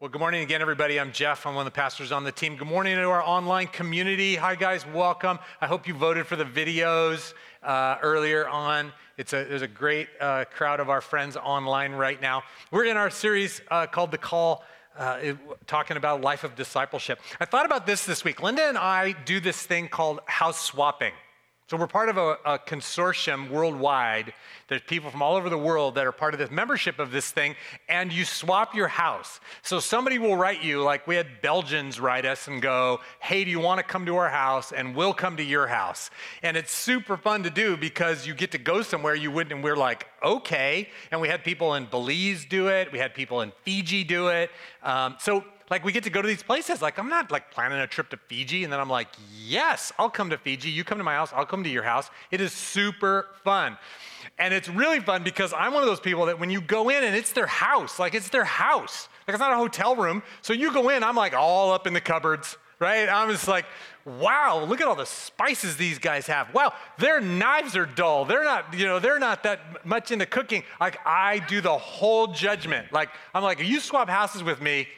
Well, good morning again, everybody. I'm Jeff. I'm one of the pastors on the team. Good morning to our online community. Hi, guys. Welcome. I hope you voted for the videos uh, earlier on. It's a, there's a great uh, crowd of our friends online right now. We're in our series uh, called The Call. Uh, talking about life of discipleship. I thought about this this week. Linda and I do this thing called house swapping. So we're part of a, a, consortium worldwide. There's people from all over the world that are part of this membership of this thing, and you swap your house. So somebody will write you, like we had Belgians write us and go, "Hey, do you want to come to our house?" And we'll come to your house. And it's super fun to do because you get to go somewhere you wouldn't. And we're like, okay. And we had people in Belize do it. We had people in Fiji do it. Um, so like we get to go to these places. Like I'm not like planning a trip to Fiji and then I'm like, yes, I'll come to Fiji. You come to my house, I'll come to your house. It is super fun. And it's really fun because I'm one of those people that when you go in and it's their house, like it's their house. Like it's not a hotel room. So you go in, I'm like all up in the cupboards, right? I'm just like, wow, look at all the spices these guys have. Wow, their knives are dull. They're not, you know, they're not that much into cooking. Like I do the whole judgment. Like I'm like, you swap houses with me,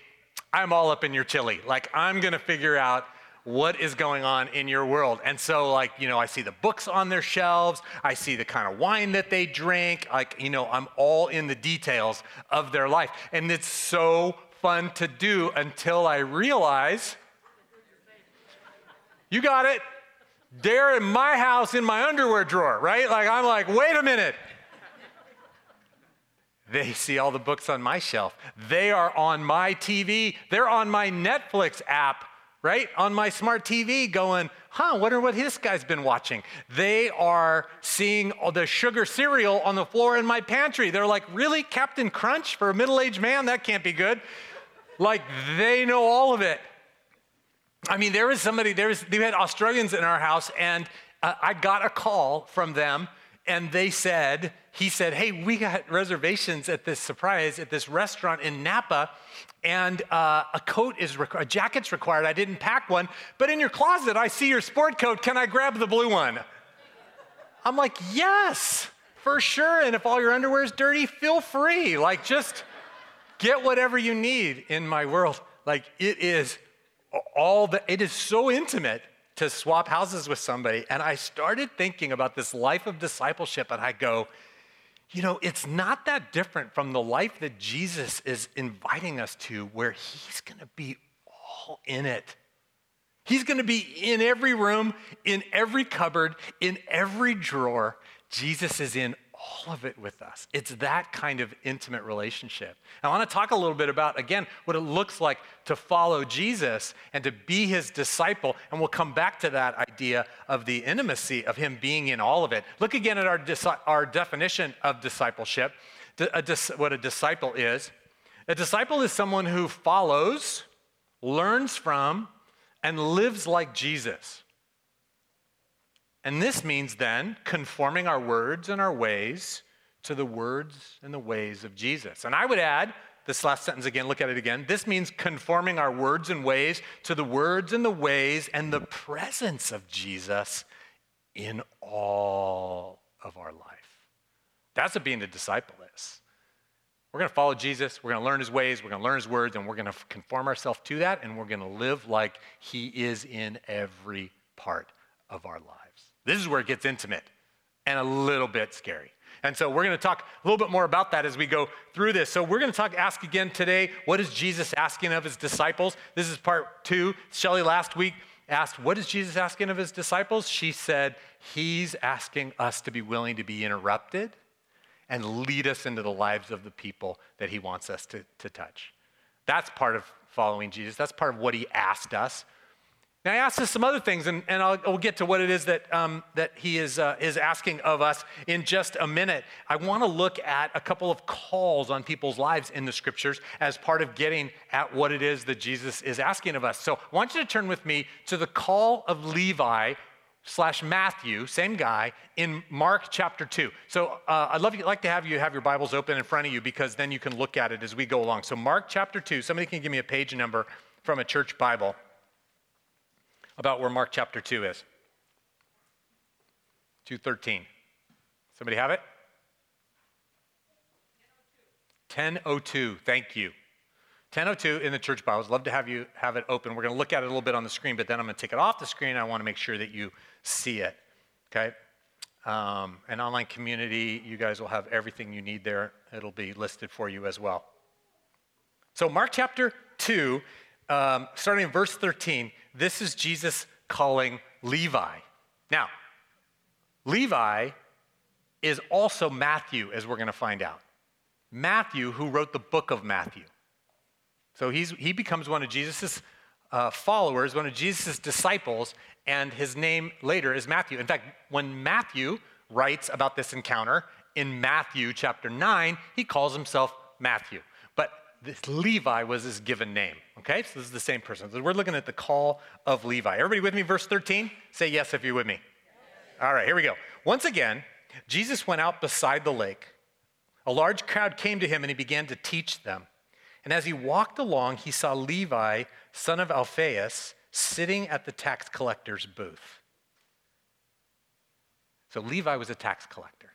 I'm all up in your chili. Like, I'm going to figure out what is going on in your world. And so, like, you know, I see the books on their shelves, I see the kind of wine that they drink. Like, you know, I'm all in the details of their life. And it's so fun to do until I realize you got it. They're in my house in my underwear drawer, right? Like, I'm like, wait a minute. They see all the books on my shelf. They are on my TV. They're on my Netflix app, right? On my smart TV going, huh, wonder what this guy's been watching. They are seeing the sugar cereal on the floor in my pantry. They're like, really? Captain Crunch for a middle aged man? That can't be good. Like, they know all of it. I mean, there was somebody, there was, we had Australians in our house, and uh, I got a call from them and they said, he said, hey, we got reservations at this surprise at this restaurant in Napa, and uh, a coat is required, a jacket's required. I didn't pack one, but in your closet, I see your sport coat. Can I grab the blue one? I'm like, yes, for sure. And if all your underwear is dirty, feel free. Like, just get whatever you need in my world. Like, it is all the, it is so intimate to swap houses with somebody. And I started thinking about this life of discipleship, and I go, you know, it's not that different from the life that Jesus is inviting us to, where he's gonna be all in it. He's gonna be in every room, in every cupboard, in every drawer. Jesus is in all of it with us. It's that kind of intimate relationship. I want to talk a little bit about, again, what it looks like to follow Jesus and to be his disciple. And we'll come back to that idea of the intimacy of him being in all of it. Look again at our, our definition of discipleship, what a disciple is. A disciple is someone who follows, learns from, and lives like Jesus. And this means then conforming our words and our ways to the words and the ways of Jesus. And I would add this last sentence again, look at it again. This means conforming our words and ways to the words and the ways and the presence of Jesus in all of our life. That's what being a disciple is. We're going to follow Jesus, we're going to learn his ways, we're going to learn his words, and we're going to conform ourselves to that, and we're going to live like he is in every part of our life. This is where it gets intimate and a little bit scary. And so we're going to talk a little bit more about that as we go through this. So we're going to talk, ask again today, what is Jesus asking of his disciples? This is part two. Shelly last week asked, what is Jesus asking of his disciples? She said, he's asking us to be willing to be interrupted and lead us into the lives of the people that he wants us to, to touch. That's part of following Jesus. That's part of what he asked us. Now, I asked us some other things, and, and I'll, I'll, get to what it is that, um, that he is, uh, is asking of us in just a minute. I want to look at a couple of calls on people's lives in the scriptures as part of getting at what it is that Jesus is asking of us. So I want you to turn with me to the call of Levi slash Matthew, same guy, in Mark chapter 2. So uh, I'd love, you, like to have you have your Bibles open in front of you because then you can look at it as we go along. So, Mark chapter 2, somebody can give me a page number from a church Bible about where Mark chapter 2 is. 213. Somebody have it? 1002. Thank you. 1002 in the church Bibles. Love to have you have it open. We're going to look at it a little bit on the screen, but then I'm going to take it off the screen. I want to make sure that you see it. Okay? Um, an online community, you guys will have everything you need there. It'll be listed for you as well. So, Mark chapter 2, um, starting in verse 13, this is Jesus calling Levi. Now, Levi is also Matthew, as we're going to find out. Matthew, who wrote the book of Matthew. So he's, he becomes one of Jesus' uh, followers, one of Jesus' disciples, and his name later is Matthew. In fact, when Matthew writes about this encounter in Matthew chapter 9, he calls himself Matthew. This Levi was his given name. Okay, so this is the same person. So we're looking at the call of Levi. Everybody with me, verse 13? Say yes if you're with me. Yes. All right, here we go. Once again, Jesus went out beside the lake. A large crowd came to him and he began to teach them. And as he walked along, he saw Levi, son of Alphaeus, sitting at the tax collector's booth. So Levi was a tax collector.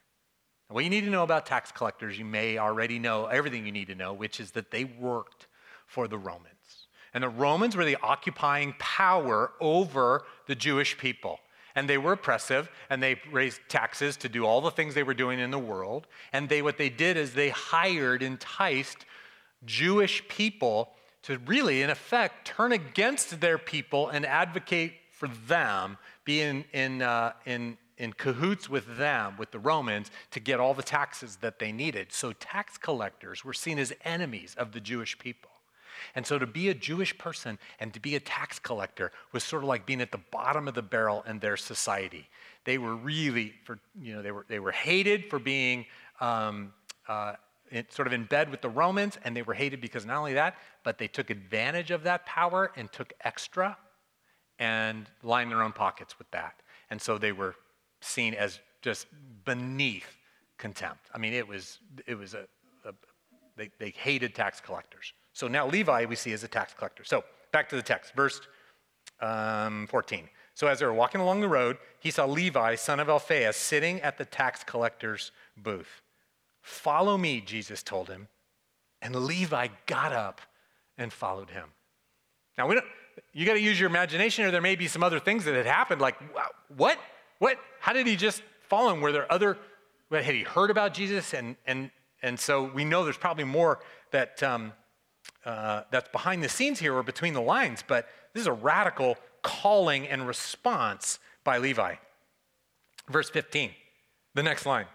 What you need to know about tax collectors, you may already know everything you need to know, which is that they worked for the Romans. And the Romans were the occupying power over the Jewish people. And they were oppressive, and they raised taxes to do all the things they were doing in the world. And they, what they did is they hired, enticed Jewish people to really, in effect, turn against their people and advocate for them, be in, in, uh, in, in cahoots with them, with the Romans, to get all the taxes that they needed. So tax collectors were seen as enemies of the Jewish people. And so to be a Jewish person and to be a tax collector was sort of like being at the bottom of the barrel in their society. They were really, for, you know, they were, they were hated for being um, uh, sort of in bed with the Romans, and they were hated because not only that, but they took advantage of that power and took extra and lined their own pockets with that. And so they were seen as just beneath contempt. I mean, it was, it was a, a they, they hated tax collectors. So now Levi we see as a tax collector. So back to the text, verse um, 14. So as they were walking along the road, he saw Levi, son of Alphaeus, sitting at the tax collector's booth. Follow me, Jesus told him. And Levi got up and followed him. Now, we don't, you got to use your imagination, or there may be some other things that had happened. Like, what? What? How did he just follow him? Were there other, had he heard about Jesus? And, and, and so we know there's probably more that, um, uh, that's behind the scenes here or between the lines, but this is a radical calling and response by Levi. Verse 15, the next line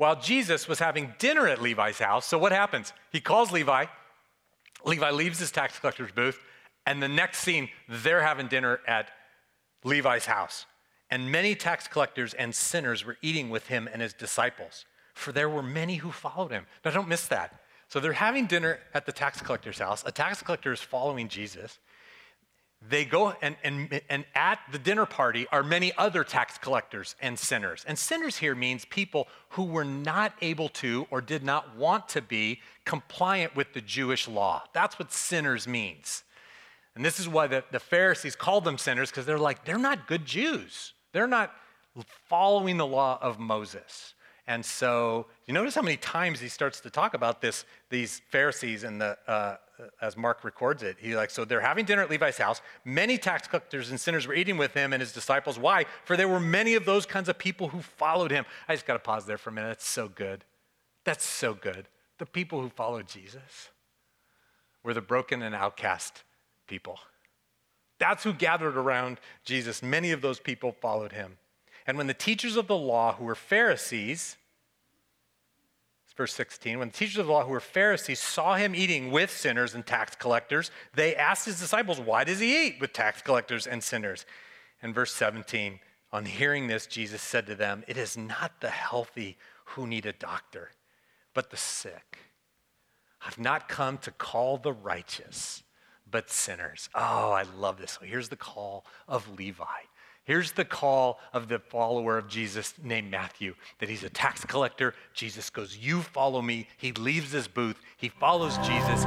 while Jesus was having dinner at Levi's house. So what happens? He calls Levi. Levi leaves his tax collector's booth, and the next scene, they're having dinner at Levi's house. And many tax collectors and sinners were eating with him and his disciples, for there were many who followed him. Now, don't miss that. So they're having dinner at the tax collector's house. A tax collector is following Jesus they go and, and, and at the dinner party are many other tax collectors and sinners. And sinners here means people who were not able to or did not want to be compliant with the Jewish law. That's what sinners means. And this is why the, the Pharisees called them sinners because they're like, they're not good Jews. They're not following the law of Moses. And so you notice how many times he starts to talk about this, these Pharisees and the, uh, as Mark records it. He like, so they're having dinner at Levi's house. Many tax collectors and sinners were eating with him and his disciples. Why? For there were many of those kinds of people who followed him. I just got to pause there for a minute. That's so good. That's so good. The people who followed Jesus were the broken and outcast people. That's who gathered around Jesus. Many of those people followed him. And when the teachers of the law, who were Pharisees, verse 16, when the teachers of the law who were Pharisees saw him eating with sinners and tax collectors, they asked his disciples, Why does he eat with tax collectors and sinners? And verse 17, on hearing this, Jesus said to them, It is not the healthy who need a doctor, but the sick. I've not come to call the righteous, but sinners. Oh, I love this. Here's the call of Levi. Here's the call of the follower of Jesus named Matthew that he's a tax collector. Jesus goes, You follow me. He leaves his booth, he follows Jesus.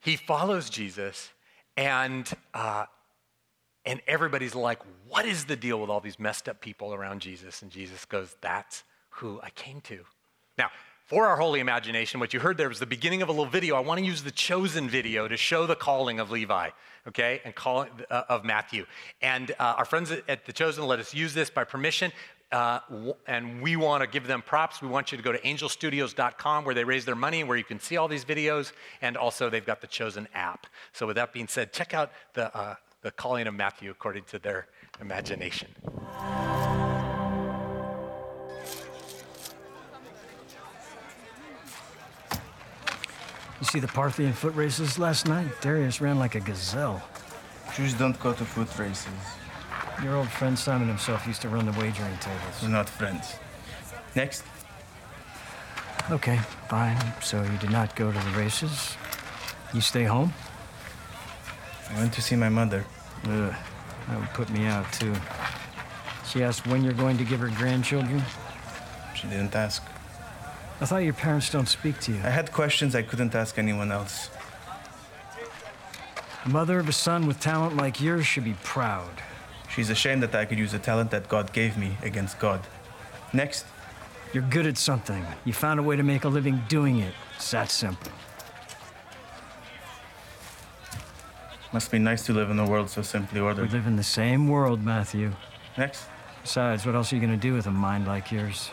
he follows Jesus, and uh, And everybody's like, what is the deal with all these messed up people around Jesus? And Jesus goes, that's who I came to. Now, for our holy imagination, what you heard there was the beginning of a little video. I want to use the chosen video to show the calling of Levi, okay, and call uh, of Matthew. And uh, our friends at the chosen let us use this by permission. Uh, and we want to give them props. We want you to go to angelstudios.com where they raise their money, where you can see all these videos, and also they've got the Chosen app. So, with that being said, check out the, uh, the calling of Matthew according to their imagination. You see the Parthian foot races last night? Darius ran like a gazelle. Jews don't go to foot races. Your old friend Simon himself used to run the wagering tables. We're not friends. Next. Okay, fine. So you did not go to the races? You stay home? I went to see my mother. Ugh, that would put me out, too. She asked when you're going to give her grandchildren? She didn't ask. I thought your parents don't speak to you. I had questions I couldn't ask anyone else. The mother of a son with talent like yours should be proud. She's ashamed that I could use the talent that God gave me against God. Next. You're good at something. You found a way to make a living doing it. It's that simple. Must be nice to live in a world so simply ordered. We live in the same world, Matthew. Next. Besides, what else are you going to do with a mind like yours?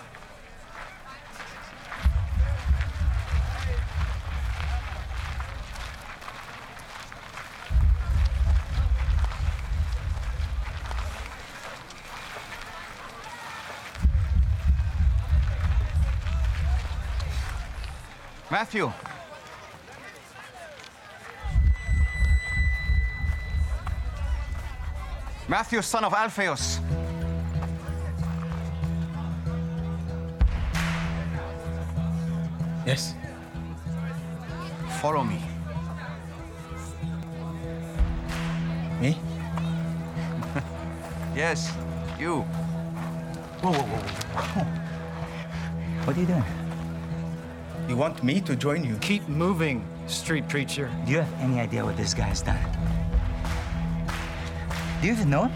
Matthew. Matthew, son of Alphaeus. Yes. Follow me. Me? Yes, you. Whoa, whoa, whoa. What are you doing? You want me to join you? Keep moving, street preacher. Do you have any idea what this guy's done? Do you even know him?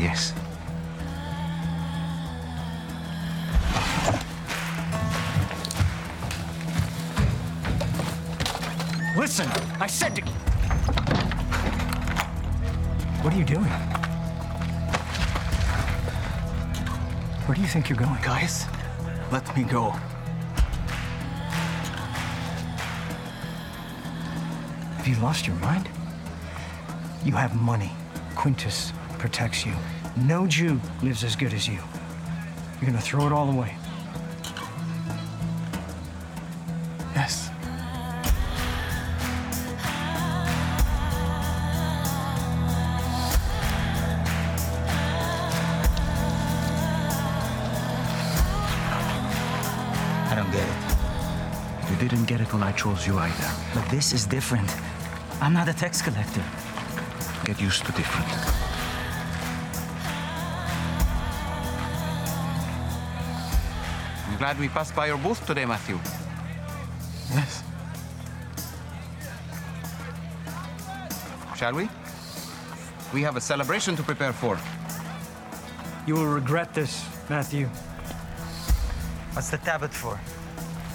Yes. Listen, I said to. What are you doing? Where do you think you're going? Guys, let me go. Have you lost your mind? You have money. Quintus protects you. No Jew lives as good as you. You're gonna throw it all away. I don't get it. You didn't get it when I chose you either. But this is different. I'm not a tax collector. Get used to different. I'm glad we passed by your booth today, Matthew. Yes. Shall we? We have a celebration to prepare for. You will regret this, Matthew. What's the tablet for?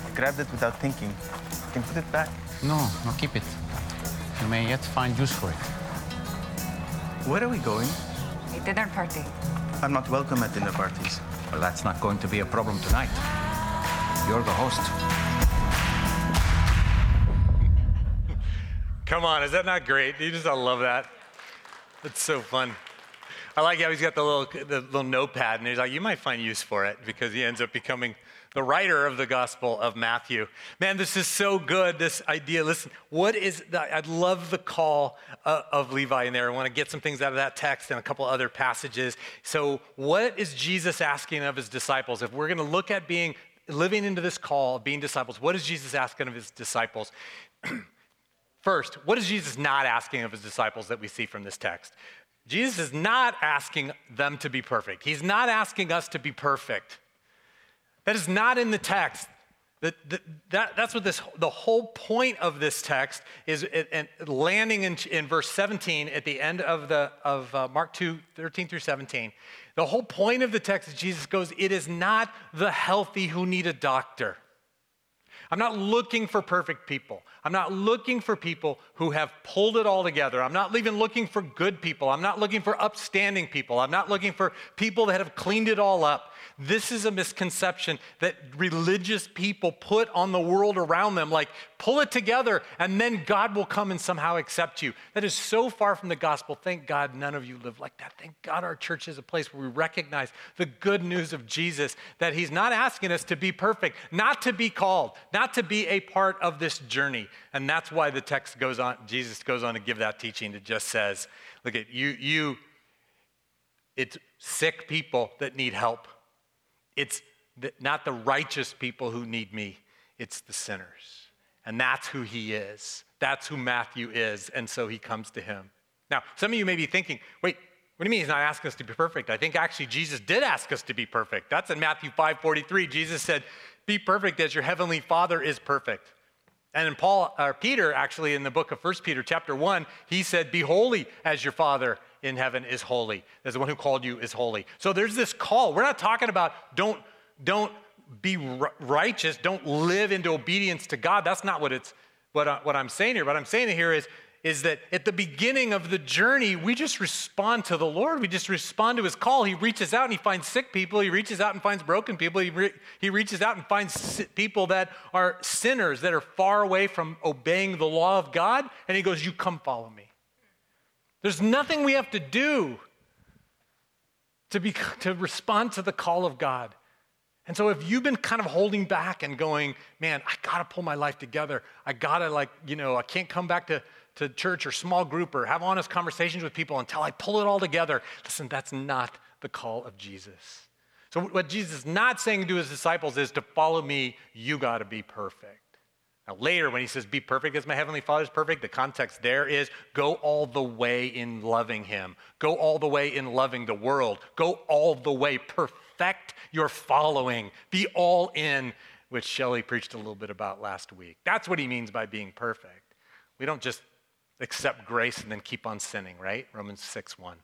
I grabbed it without thinking. You can put it back. No, no, keep it. You may yet find use for it. Where are we going? A dinner party. I'm not welcome at dinner parties. Well, that's not going to be a problem tonight. You're the host. Come on, is that not great? You just I love that. It's so fun. I like how he's got the little the little notepad, and he's like, you might find use for it because he ends up becoming the writer of the Gospel of Matthew. Man, this is so good. This idea. Listen, what is that? I love the call uh, of Levi in there. I want to get some things out of that text and a couple other passages. So, what is Jesus asking of his disciples? If we're going to look at being living into this call of being disciples, what is Jesus asking of his disciples? First, what is Jesus not asking of his disciples that we see from this text? Jesus is not asking them to be perfect. He's not asking us to be perfect. That is not in the text. That, that, that, that's what this, the whole point of this text is, and landing in, in verse 17 at the end of, the, of uh, Mark 2, 13 through 17. The whole point of the text is Jesus goes, It is not the healthy who need a doctor. I'm not looking for perfect people. I'm not looking for people who have pulled it all together. I'm not even looking for good people. I'm not looking for upstanding people. I'm not looking for people that have cleaned it all up. This is a misconception that religious people put on the world around them like, pull it together and then God will come and somehow accept you. That is so far from the gospel. Thank God none of you live like that. Thank God our church is a place where we recognize the good news of Jesus, that He's not asking us to be perfect, not to be called, not to be a part of this journey. And that's why the text goes on, Jesus goes on to give that teaching that just says, look at you, you, it's sick people that need help. It's the, not the righteous people who need me, it's the sinners. And that's who he is. That's who Matthew is. And so he comes to him. Now, some of you may be thinking, wait, what do you mean he's not asking us to be perfect? I think actually Jesus did ask us to be perfect. That's in Matthew 5 43. Jesus said, Be perfect as your heavenly Father is perfect. And in Paul or Peter, actually, in the book of 1 Peter, chapter 1, he said, Be holy as your Father in heaven is holy, as the one who called you is holy. So there's this call. We're not talking about don't, don't be righteous, don't live into obedience to God. That's not what it's what, I, what I'm saying here. What I'm saying here is, is that at the beginning of the journey, we just respond to the Lord. We just respond to his call. He reaches out and he finds sick people. He reaches out and finds broken people. He, re- he reaches out and finds people that are sinners, that are far away from obeying the law of God. And he goes, You come follow me. There's nothing we have to do to, be, to respond to the call of God. And so if you've been kind of holding back and going, man, I got to pull my life together. I got to, like, you know, I can't come back to, to church or small group or have honest conversations with people until I pull it all together. Listen, that's not the call of Jesus. So what Jesus is not saying to his disciples is to follow me, you got to be perfect. Now, later, when he says, Be perfect as my heavenly Father is perfect, the context there is go all the way in loving him, go all the way in loving the world, go all the way, perfect your following, be all in, which Shelley preached a little bit about last week. That's what he means by being perfect. We don't just accept grace and then keep on sinning, right? Romans 6 1.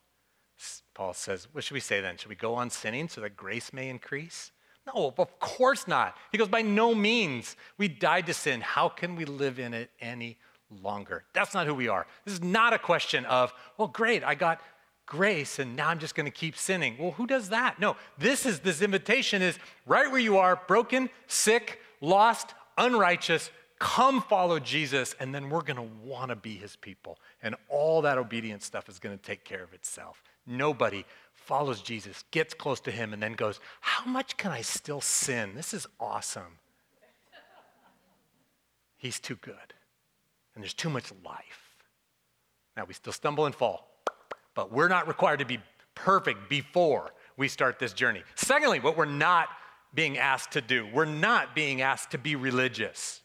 Paul says, What should we say then? Should we go on sinning so that grace may increase? No, of course not. He goes, By no means. We died to sin. How can we live in it any longer? That's not who we are. This is not a question of, well, great, I got grace and now I'm just going to keep sinning. Well, who does that? No, this is this invitation is right where you are, broken, sick, lost, unrighteous. Come follow Jesus, and then we're going to want to be his people. And all that obedience stuff is going to take care of itself. Nobody follows Jesus, gets close to him, and then goes, How much can I still sin? This is awesome. He's too good, and there's too much life. Now, we still stumble and fall, but we're not required to be perfect before we start this journey. Secondly, what we're not being asked to do, we're not being asked to be religious.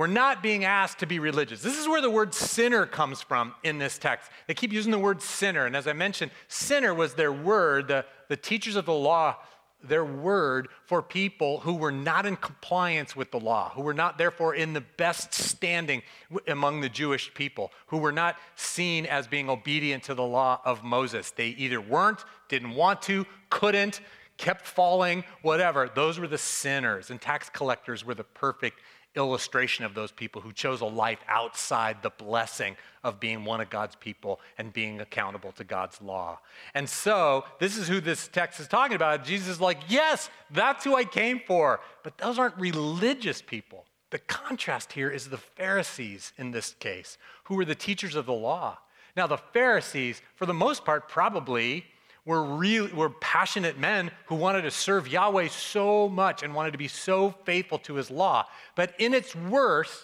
We're not being asked to be religious. This is where the word sinner comes from in this text. They keep using the word sinner. And as I mentioned, sinner was their word, the, the teachers of the law, their word for people who were not in compliance with the law, who were not therefore in the best standing among the Jewish people, who were not seen as being obedient to the law of Moses. They either weren't, didn't want to, couldn't, kept falling, whatever. Those were the sinners. And tax collectors were the perfect illustration of those people who chose a life outside the blessing of being one of God's people and being accountable to God's law. And so, this is who this text is talking about. Jesus is like, yes, that's who I came for. But those aren't religious people. The contrast here is the Pharisees in this case, who were the teachers of the law. Now, the Pharisees, for the most part, probably were, real, were passionate men who wanted to serve Yahweh so much and wanted to be so faithful to his law. But in its worst,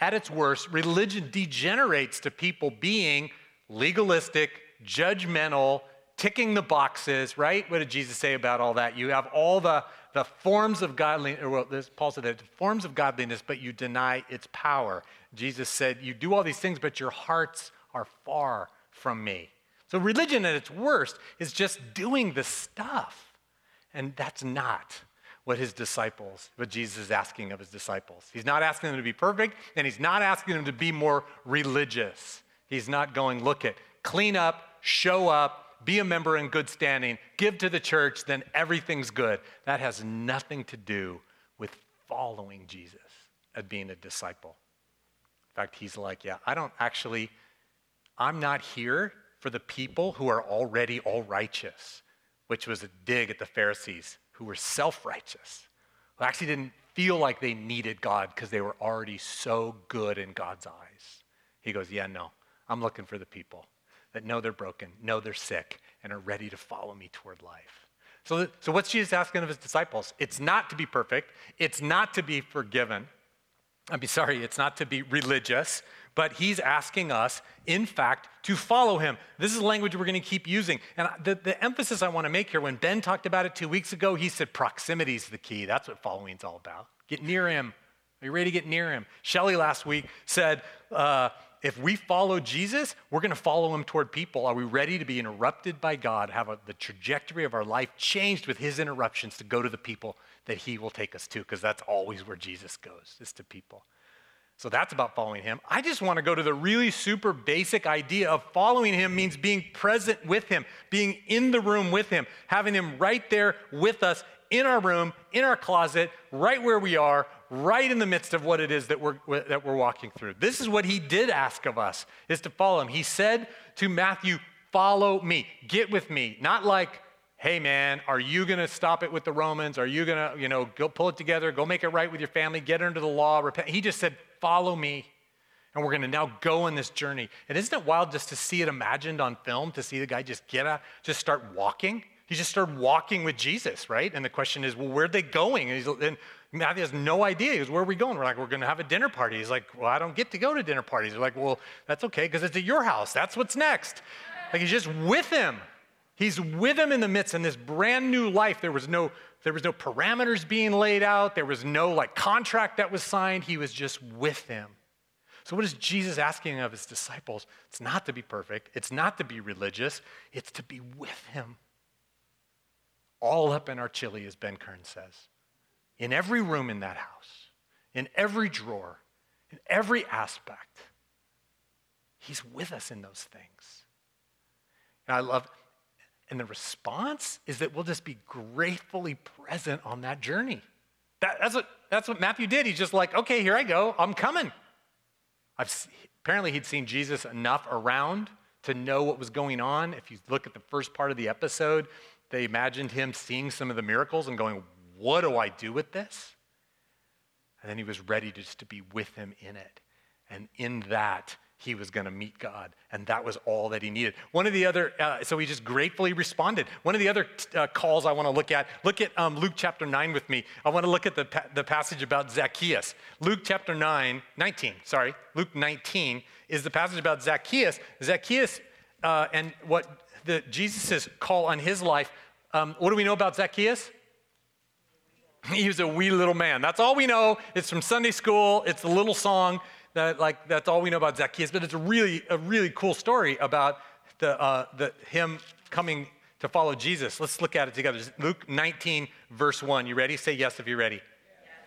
at its worst, religion degenerates to people being legalistic, judgmental, ticking the boxes, right? What did Jesus say about all that? You have all the, the forms of godliness, well, this, Paul said that forms of godliness, but you deny its power. Jesus said, You do all these things, but your hearts are far from me. So, religion at its worst is just doing the stuff. And that's not what his disciples, what Jesus is asking of his disciples. He's not asking them to be perfect, and he's not asking them to be more religious. He's not going, look at, clean up, show up, be a member in good standing, give to the church, then everything's good. That has nothing to do with following Jesus and being a disciple. In fact, he's like, yeah, I don't actually, I'm not here for the people who are already all righteous, which was a dig at the Pharisees who were self righteous, who actually didn't feel like they needed God because they were already so good in God's eyes. He goes, Yeah, no, I'm looking for the people that know they're broken, know they're sick, and are ready to follow me toward life. So, so what's Jesus asking of his disciples? It's not to be perfect, it's not to be forgiven. I'm sorry, it's not to be religious, but he's asking us, in fact, to follow him. This is language we're going to keep using. And the, the emphasis I want to make here, when Ben talked about it two weeks ago, he said proximity is the key. That's what following is all about. Get near him. Are you ready to get near him? Shelly last week said, uh, if we follow Jesus, we're going to follow him toward people. Are we ready to be interrupted by God, have a, the trajectory of our life changed with his interruptions to go to the people that he will take us to? Because that's always where Jesus goes, is to people. So that's about following him. I just want to go to the really super basic idea of following him means being present with him, being in the room with him, having him right there with us in our room, in our closet, right where we are, right in the midst of what it is that we're, that we're walking through. This is what he did ask of us, is to follow him. He said to Matthew, follow me, get with me. Not like, hey man, are you to stop it with the Romans? Are you to, you know, go pull it together, go make it right with your family, get under the law, repent? He just said, follow me. And we're going to now go on this journey. And isn't it wild just to see it imagined on film, to see the guy just get out, just start walking? He just started walking with Jesus, right? And the question is, well, where are they going? And, he's, and Matthew has no idea. He goes, where are we going? We're like, we're going to have a dinner party. He's like, well, I don't get to go to dinner parties. We're like, well, that's okay because it's at your house. That's what's next. Like he's just with him. He's with him in the midst in this brand new life. There was no there was no parameters being laid out. There was no like contract that was signed. He was just with them. So, what is Jesus asking of his disciples? It's not to be perfect, it's not to be religious, it's to be with him. All up in our chili, as Ben Kern says. In every room in that house, in every drawer, in every aspect, he's with us in those things. And I love and the response is that we'll just be gratefully present on that journey. That, that's, what, that's what Matthew did. He's just like, okay, here I go. I'm coming. I've, apparently, he'd seen Jesus enough around to know what was going on. If you look at the first part of the episode, they imagined him seeing some of the miracles and going, What do I do with this? And then he was ready just to be with him in it. And in that, he was going to meet God. And that was all that he needed. One of the other, uh, so he just gratefully responded. One of the other uh, calls I want to look at, look at um, Luke chapter 9 with me. I want to look at the, pa- the passage about Zacchaeus. Luke chapter 9, 19, sorry, Luke 19 is the passage about Zacchaeus. Zacchaeus uh, and what the, Jesus' call on his life. Um, what do we know about Zacchaeus? He was a wee little man. That's all we know. It's from Sunday school. It's a little song. That, like, that's all we know about Zacchaeus, but it's a really, a really cool story about the, uh, the, him coming to follow Jesus. Let's look at it together. Luke 19, verse 1. You ready? Say yes if you're ready.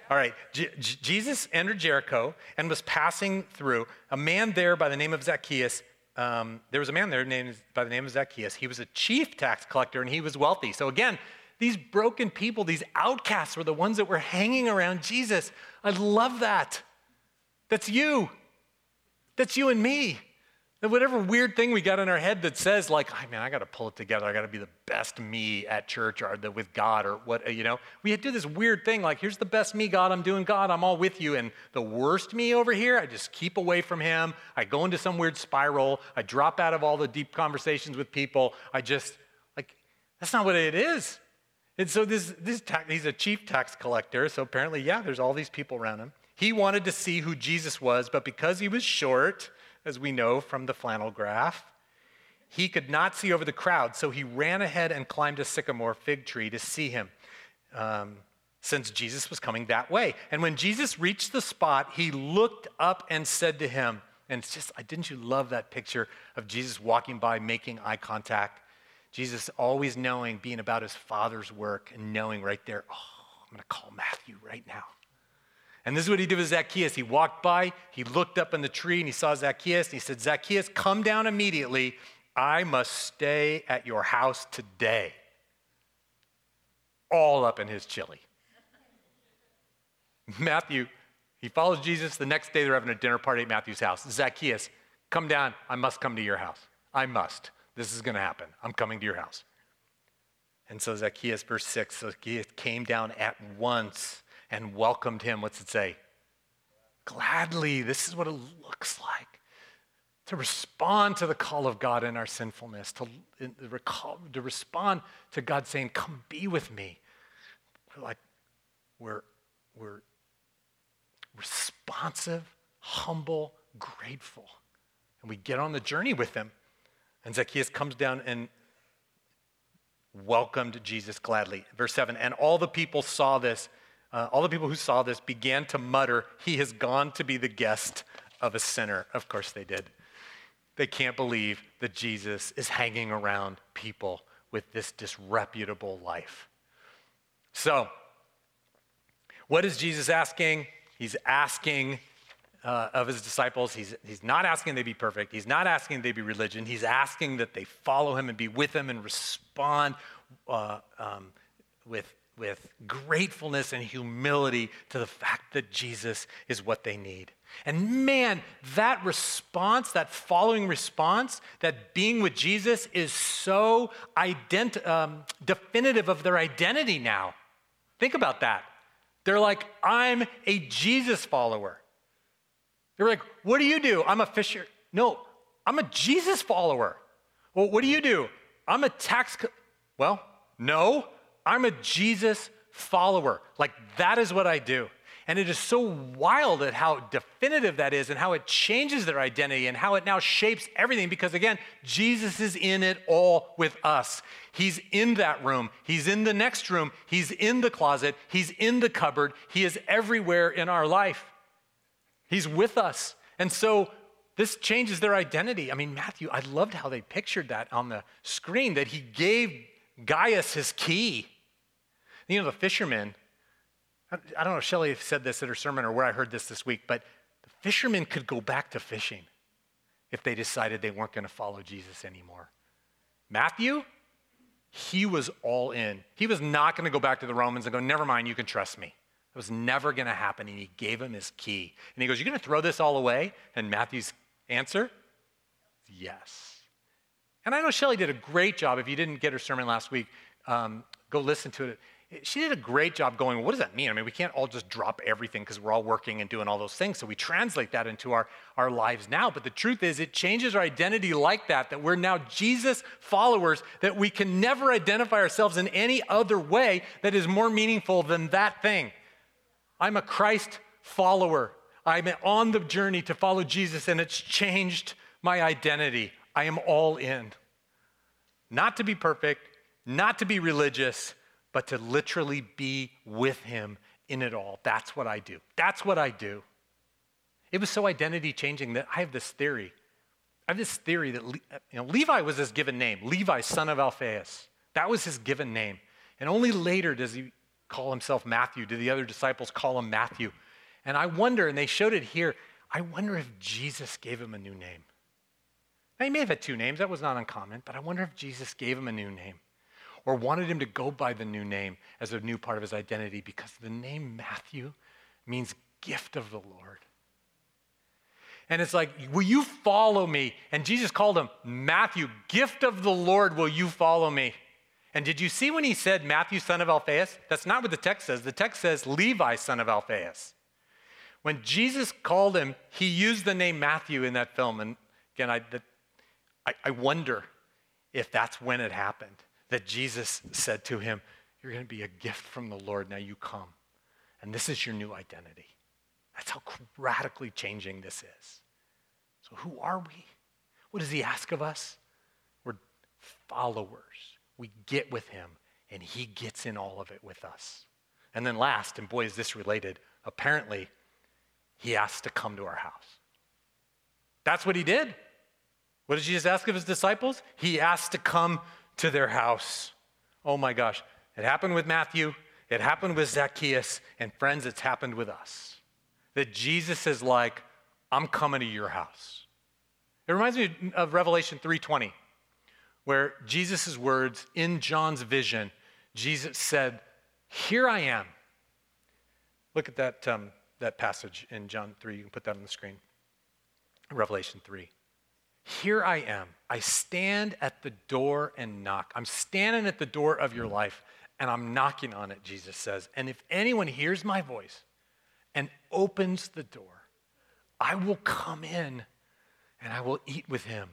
All right. J- Jesus entered Jericho and was passing through. A man there by the name of Zacchaeus. Um, there was a man there named by the name of Zacchaeus. He was a chief tax collector and he was wealthy. So again, these broken people, these outcasts, were the ones that were hanging around Jesus. I love that. That's you. That's you and me. And whatever weird thing we got in our head that says, like, I mean, I got to pull it together. I got to be the best me at church or the, with God or what, you know. We do this weird thing like, here's the best me, God. I'm doing God. I'm all with you. And the worst me over here, I just keep away from him. I go into some weird spiral. I drop out of all the deep conversations with people. I just, like, that's not what it is. And so this, this he's a chief tax collector. So apparently, yeah, there's all these people around him. He wanted to see who Jesus was, but because he was short, as we know from the flannel graph, he could not see over the crowd. So he ran ahead and climbed a sycamore fig tree to see him, um, since Jesus was coming that way. And when Jesus reached the spot, he looked up and said to him, and it's just, didn't you love that picture of Jesus walking by, making eye contact? Jesus always knowing, being about his father's work, and knowing right there, oh, I'm going to call Matthew right now. And this is what he did with Zacchaeus. He walked by, he looked up in the tree, and he saw Zacchaeus, and he said, Zacchaeus, come down immediately. I must stay at your house today. All up in his chili. Matthew, he follows Jesus. The next day, they're having a dinner party at Matthew's house. Zacchaeus, come down. I must come to your house. I must. This is going to happen. I'm coming to your house. And so Zacchaeus, verse 6, Zacchaeus came down at once and welcomed him. What's it say? Gladly. This is what it looks like to respond to the call of God in our sinfulness, to, to respond to God saying, Come be with me. Like, we're, we're responsive, humble, grateful. And we get on the journey with him. And Zacchaeus comes down and welcomed Jesus gladly. Verse 7 And all the people saw this, uh, all the people who saw this began to mutter, He has gone to be the guest of a sinner. Of course they did. They can't believe that Jesus is hanging around people with this disreputable life. So, what is Jesus asking? He's asking uh, of his disciples. He's, he's not asking they be perfect. He's not asking they be religion. He's asking that they follow him and be with him and respond uh, um, with, with gratefulness and humility to the fact that Jesus is what they need. And man, that response, that following response, that being with Jesus is so ident- um, definitive of their identity now. Think about that. They're like, I'm a Jesus follower. They're like, what do you do? I'm a fisher. No, I'm a Jesus follower. Well, what do you do? I'm a tax. Co- well, no, I'm a Jesus follower. Like, that is what I do. And it is so wild at how definitive that is and how it changes their identity and how it now shapes everything because, again, Jesus is in it all with us. He's in that room. He's in the next room. He's in the closet. He's in the cupboard. He is everywhere in our life. He's with us. And so this changes their identity. I mean, Matthew, I loved how they pictured that on the screen that he gave Gaius his key. You know, the fishermen I don't know if Shelly said this at her sermon or where I heard this this week, but the fishermen could go back to fishing if they decided they weren't going to follow Jesus anymore. Matthew, he was all in. He was not going to go back to the Romans and go, never mind, you can trust me. It was never going to happen. And he gave him his key. And he goes, You're going to throw this all away? And Matthew's answer, Yes. And I know Shelly did a great job. If you didn't get her sermon last week, um, go listen to it she did a great job going, what does that mean? I mean, we can't all just drop everything because we're all working and doing all those things. So we translate that into our, our lives now. But the truth is, it changes our identity like that, that we're now Jesus followers, that we can never identify ourselves in any other way that is more meaningful than that thing. I'm a Christ follower. I'm on the journey to follow Jesus, and it's changed my identity. I am all in. Not to be perfect, not to be religious but to literally be with him in it all. That's what I do. That's what I do. It was so identity changing that I have this theory. I have this theory that uh, you know, Levi was his given name, Levi, son of Alphaeus. That was his given name. And only later does he call himself Matthew. Do the other disciples call him Matthew? And I wonder, and they showed it here, I wonder if Jesus gave him a new name. Now, he may have had two names, that was not uncommon, but I wonder if Jesus gave him a new name or wanted him to go by the new name as a new part of his identity because the name Matthew means gift of the Lord. And it's like, will you follow me? And Jesus called him Matthew, gift of the Lord, will you follow me? And did you see when he said Matthew, son of Alphaeus? That's not what the text says. The text says Levi, son of Alphaeus. When Jesus called him, he used the name Matthew in that film. And again, I, I, I wonder if that's when it happened that Jesus said to him, You're going to be a gift from the Lord. Now you come. And this is your new identity. That's how radically changing this is. So, who are we? What does he ask of us? We're followers. We get with him, and he gets in all of it with us. And then, last, and boy, is this related, apparently, he asked to come to our house. That's what he did. What did Jesus ask of his disciples? He asked to come to their house. Oh my gosh. It happened with Matthew, It happened with Zacchaeus, and friends, it's happened with us. That Jesus is like, I'm coming to your house. It reminds me of Revelation 3:20, where Jesus' words in John's vision, Jesus said, Here I am. Look at that, um, that passage in John 3. You can put that on the screen. Revelation 3. Here I am. I stand at the door and knock. I'm standing at the door of your life and I'm knocking on it, Jesus says. And if anyone hears my voice and opens the door, I will come in and I will eat with him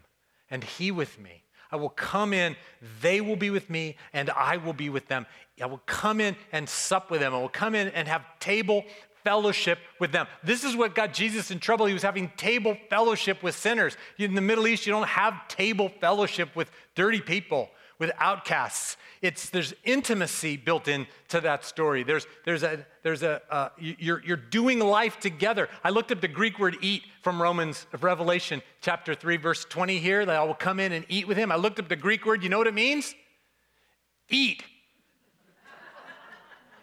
and he with me. I will come in, they will be with me, and I will be with them. I will come in and sup with them. I will come in and have table fellowship with them. This is what got Jesus in trouble. He was having table fellowship with sinners. In the Middle East, you don't have table fellowship with dirty people, with outcasts. It's there's intimacy built into that story. There's there's a there's a uh, you're you're doing life together. I looked up the Greek word "eat" from Romans of Revelation chapter three verse twenty here. That I will come in and eat with him. I looked up the Greek word. You know what it means? Eat.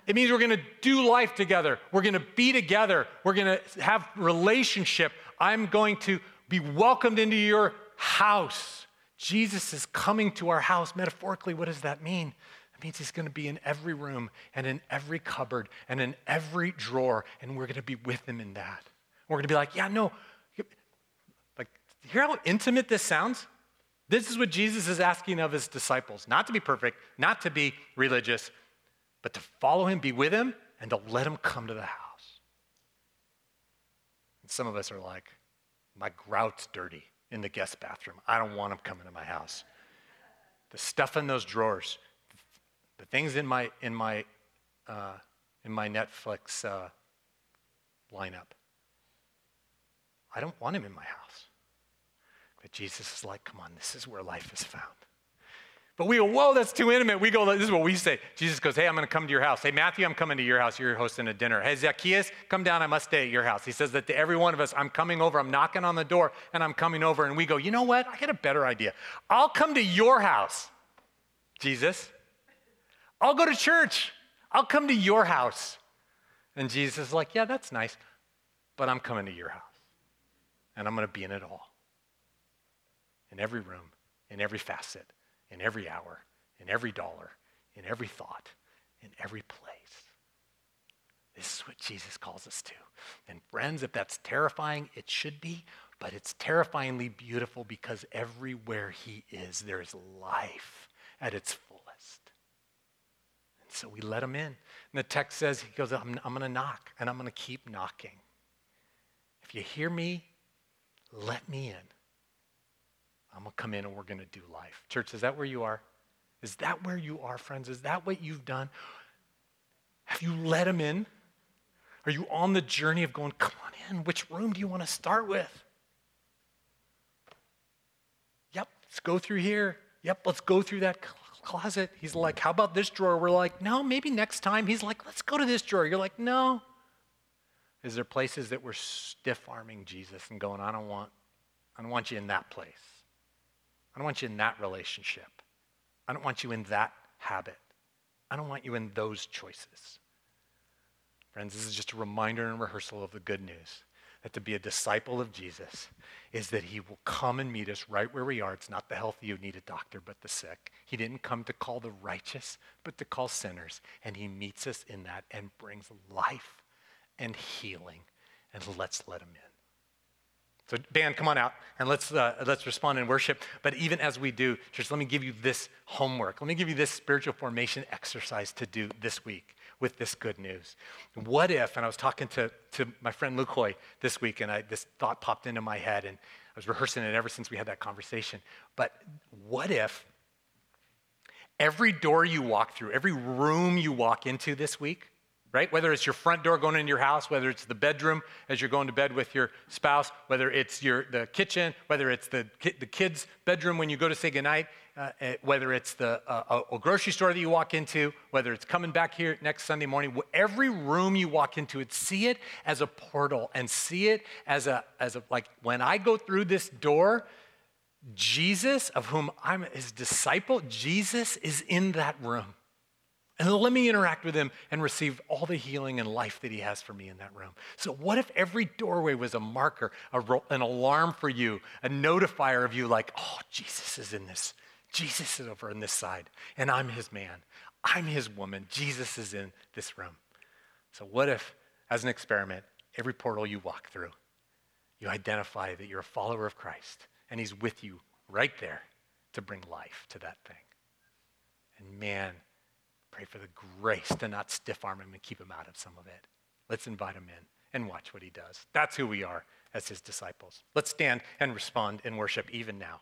It means we're going to do life together. We're going to be together. We're going to have relationship. I'm going to be welcomed into your house. Jesus is coming to our house. Metaphorically, what does that mean? It means he's going to be in every room and in every cupboard and in every drawer, and we're going to be with him in that. We're going to be like, yeah, no. Like, hear how intimate this sounds? This is what Jesus is asking of his disciples not to be perfect, not to be religious, but to follow him, be with him, and to let him come to the house. And some of us are like, my grout's dirty in the guest bathroom. I don't want him coming to my house. The stuff in those drawers, the things in my in my uh, in my Netflix uh, lineup. I don't want him in my house. But Jesus is like, come on, this is where life is found. But we go, whoa, that's too intimate. We go, this is what we say. Jesus goes, hey, I'm going to come to your house. Hey, Matthew, I'm coming to your house. You're hosting a dinner. Hey, Zacchaeus, come down. I must stay at your house. He says that to every one of us, I'm coming over. I'm knocking on the door and I'm coming over. And we go, you know what? I got a better idea. I'll come to your house, Jesus. I'll go to church. I'll come to your house. And Jesus is like, yeah, that's nice, but I'm coming to your house. And I'm going to be in it all. In every room, in every facet in every hour, in every dollar, in every thought, in every place. This is what Jesus calls us to. And friends, if that's terrifying, it should be, but it's terrifyingly beautiful because everywhere he is, there is life at its fullest. And so we let him in. And the text says, he goes, I'm, I'm going to knock, and I'm going to keep knocking. If you hear me, let me in. I'm going to come in and we're going to do life. Church, is that where you are? Is that where you are, friends? Is that what you've done? Have you let him in? Are you on the journey of going, come on in? Which room do you want to start with? Yep, let's go through here. Yep, let's go through that closet. He's like, how about this drawer? We're like, no, maybe next time. He's like, let's go to this drawer. You're like, no. Is there places that we're stiff arming Jesus and going, I don't want, I don't want you in that place? I don't want you in that relationship. I don't want you in that habit. I don't want you in those choices. Friends, this is just a reminder and rehearsal of the good news that to be a disciple of Jesus is that he will come and meet us right where we are. It's not the healthy who need a doctor, but the sick. He didn't come to call the righteous, but to call sinners. And he meets us in that and brings life and healing. And let's let him in. So, band, come on out and let's, uh, let's respond in worship. But even as we do, church, let me give you this homework. Let me give you this spiritual formation exercise to do this week with this good news. What if, and I was talking to, to my friend Luke Hoy this week, and I, this thought popped into my head, and I was rehearsing it ever since we had that conversation. But what if every door you walk through, every room you walk into this week, right? Whether it's your front door going into your house, whether it's the bedroom as you're going to bed with your spouse, whether it's your, the kitchen, whether it's the, the kids' bedroom when you go to say goodnight, uh, eh, whether it's the uh, a grocery store that you walk into, whether it's coming back here next Sunday morning, every room you walk into, it see it as a portal and see it as a as a like when I go through this door, Jesus, of whom I'm his disciple, Jesus is in that room. And let me interact with him and receive all the healing and life that he has for me in that room. So, what if every doorway was a marker, a ro- an alarm for you, a notifier of you, like, oh, Jesus is in this. Jesus is over on this side, and I'm his man. I'm his woman. Jesus is in this room. So, what if, as an experiment, every portal you walk through, you identify that you're a follower of Christ and he's with you right there to bring life to that thing? And man, pray for the grace to not stiff arm him and keep him out of some of it. Let's invite him in and watch what he does. That's who we are as his disciples. Let's stand and respond in worship even now.